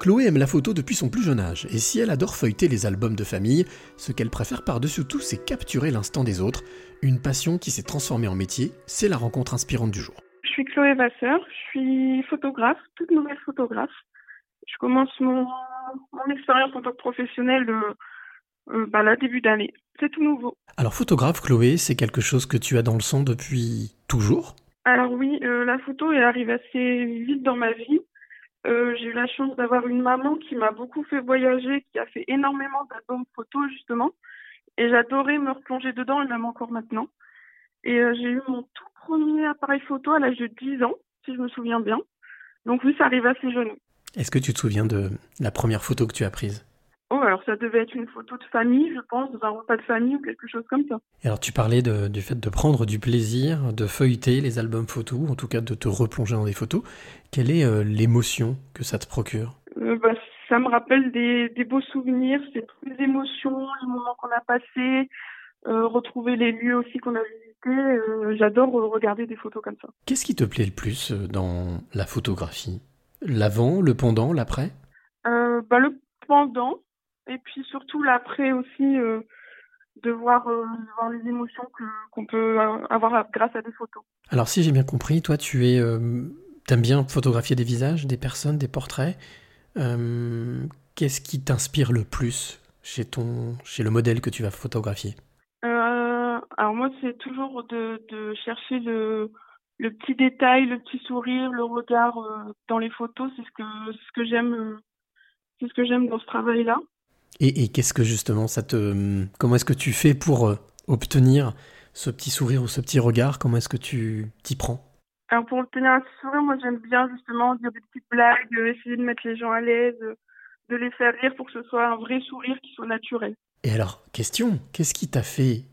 Chloé aime la photo depuis son plus jeune âge, et si elle adore feuilleter les albums de famille, ce qu'elle préfère par-dessus tout, c'est capturer l'instant des autres. Une passion qui s'est transformée en métier, c'est la rencontre inspirante du jour. Je suis Chloé Vasseur, je suis photographe, toute nouvelle photographe. Je commence mon, expérience en tant que professionnelle euh, euh, bah là, début d'année. C'est tout nouveau. Alors photographe, Chloé, c'est quelque chose que tu as dans le sang depuis toujours? Alors oui, euh, la photo elle arrive assez vite dans ma vie. Euh, j'ai eu la chance d'avoir une maman qui m'a beaucoup fait voyager, qui a fait énormément d'albums photos justement. Et j'adorais me replonger dedans, et même encore maintenant. Et euh, j'ai eu mon tout premier appareil photo à l'âge de 10 ans, si je me souviens bien. Donc oui, ça arrive assez jeune. Est-ce que tu te souviens de la première photo que tu as prise? Alors ça devait être une photo de famille, je pense, d'un repas de famille ou quelque chose comme ça. Et alors tu parlais du fait de prendre du plaisir, de feuilleter les albums photos, en tout cas de te replonger dans des photos. Quelle est euh, l'émotion que ça te procure? Euh, bah, Ça me rappelle des, beaux souvenirs, c'est toutes les émotions, les moments qu'on a passés, euh, retrouver les lieux aussi qu'on a visités. J'adore regarder des photos comme ça. Qu'est-ce qui te plaît le plus dans la photographie? L'avant, le pendant, l'après? Bah, Le pendant, et puis surtout l'après aussi euh, de voir, euh, voir, les émotions qu'on peut avoir grâce à des photos. Alors si j'ai bien compris, toi tu es euh, aimes bien photographier des visages, des personnes, des portraits. Qu'est-ce qui t'inspire le plus chez ton chez le modèle que tu vas photographier? Alors moi c'est toujours de, de chercher le, le petit détail, le petit sourire, le regard dans les photos, c'est ce que ce que j'aime c'est ce que j'aime dans ce travail-là. Et, qu'est-ce que justement ça te. Comment est-ce que tu fais pour euh, obtenir ce petit sourire ou ce petit regard? Comment est-ce que tu t'y prends? Alors pour obtenir un sourire, moi j'aime bien justement dire des petites blagues, essayer de mettre les gens à l'aise, de les faire rire pour que ce soit un vrai sourire qui soit naturel. Et alors, question, qu'est-ce qui t'a fait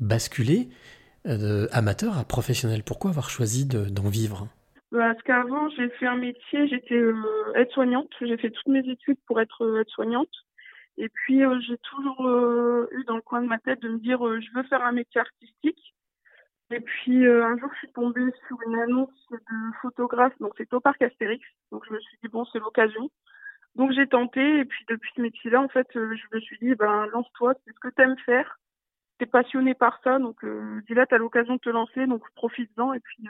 basculer euh, amateur à professionnel? Pourquoi avoir choisi d'en vivre? Parce qu'avant, j'ai fait un métier, j'étais euh, aide-soignante. J'ai fait toutes mes études pour être aide-soignante. Et puis euh, j'ai toujours euh, eu dans le coin de ma tête de me dire euh, je veux faire un métier artistique. Et puis un jour je suis tombée sur une annonce de photographe, donc c'est au parc Astérix. Donc je me suis dit bon c'est l'occasion. Donc j'ai tenté et puis depuis ce métier-là en fait je me suis dit ben lance-toi, c'est ce que t'aimes faire. T'es passionné par ça donc dis là t'as l'occasion de te lancer donc profite-en et puis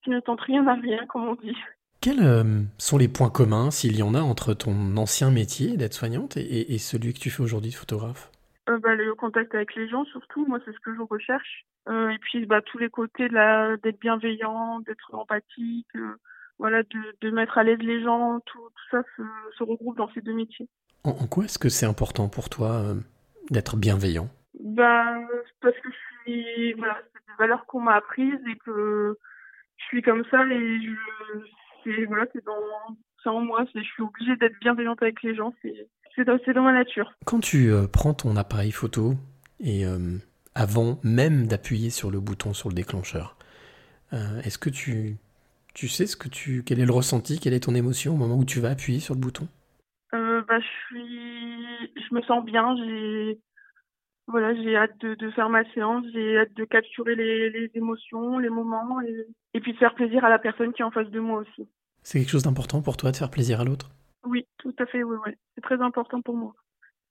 tu ne tentes rien à rien comme on dit. Quels euh, sont les points communs, s'il y en a, entre ton ancien métier d'aide-soignante et, celui que tu fais aujourd'hui de photographe? Euh, bah, Le contact avec les gens, surtout, moi, c'est ce que je recherche. Euh, et puis, bah, tous les côtés d'être bienveillant, d'être empathique, voilà, de, mettre à l'aise les gens, tout, ça se, regroupe dans ces deux métiers. En, quoi est-ce que c'est important pour toi d'être bienveillant? Bah, Parce que je suis, voilà, c'est des valeurs qu'on m'a apprises et que je suis comme ça et je c'est voilà, c'est dans, en moi. Je suis obligée d'être bienveillante avec les gens. C'est dans, dans, ma nature. Quand tu euh, prends ton appareil photo et euh, avant même d'appuyer sur le bouton sur le déclencheur, euh, est-ce que tu, tu sais ce que tu, quel est le ressenti, quelle est ton émotion au moment où tu vas appuyer sur le bouton? Bah, je suis, je me sens bien. J'ai voilà, j'ai hâte de, de, faire ma séance, j'ai hâte de capturer les, les émotions, les moments et, et, puis de faire plaisir à la personne qui est en face de moi aussi. C'est quelque chose d'important pour toi de faire plaisir à l'autre? Oui, tout à fait, oui, oui. C'est très important pour moi.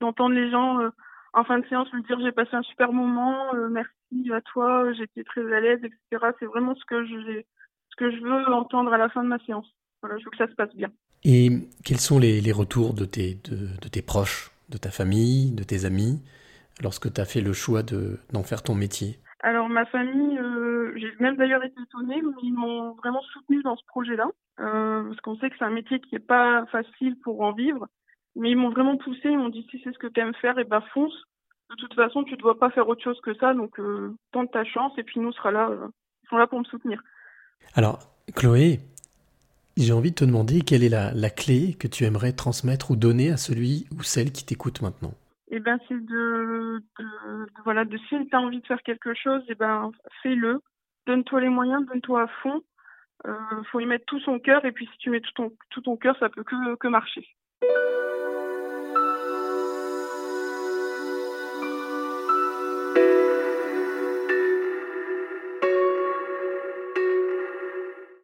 D'entendre les gens euh, en fin de séance me dire j'ai passé un super moment, euh, merci à toi, j'étais très à l'aise, etc. C'est vraiment ce que je ce que je veux entendre à la fin de ma séance. Voilà, je veux que ça se passe bien. Et quels sont les, les retours de tes, de, de tes proches, de ta famille, de tes amis? Lorsque tu as fait le choix d'en faire ton métier Alors ma famille, euh, j'ai même d'ailleurs été étonnée, mais ils m'ont vraiment soutenu dans ce projet-là, euh, parce qu'on sait que c'est un métier qui n'est pas facile pour en vivre, mais ils m'ont vraiment poussé, ils m'ont dit si c'est ce que tu aimes faire, et eh ben fonce. De toute façon, tu ne dois pas faire autre chose que ça, donc euh, tente ta chance, et puis nous sera là, ils sont là pour me soutenir. Alors, Chloé, j'ai envie de te demander quelle est la, la clé que tu aimerais transmettre ou donner à celui ou celle qui t'écoute maintenant? Et eh ben c'est de, voilà de si tu as envie de faire quelque chose et eh ben fais-le. Donne-toi les moyens donne-toi à fond. Euh, faut y mettre tout son cœur et puis si tu mets tout ton tout ton cœur ça peut que que marcher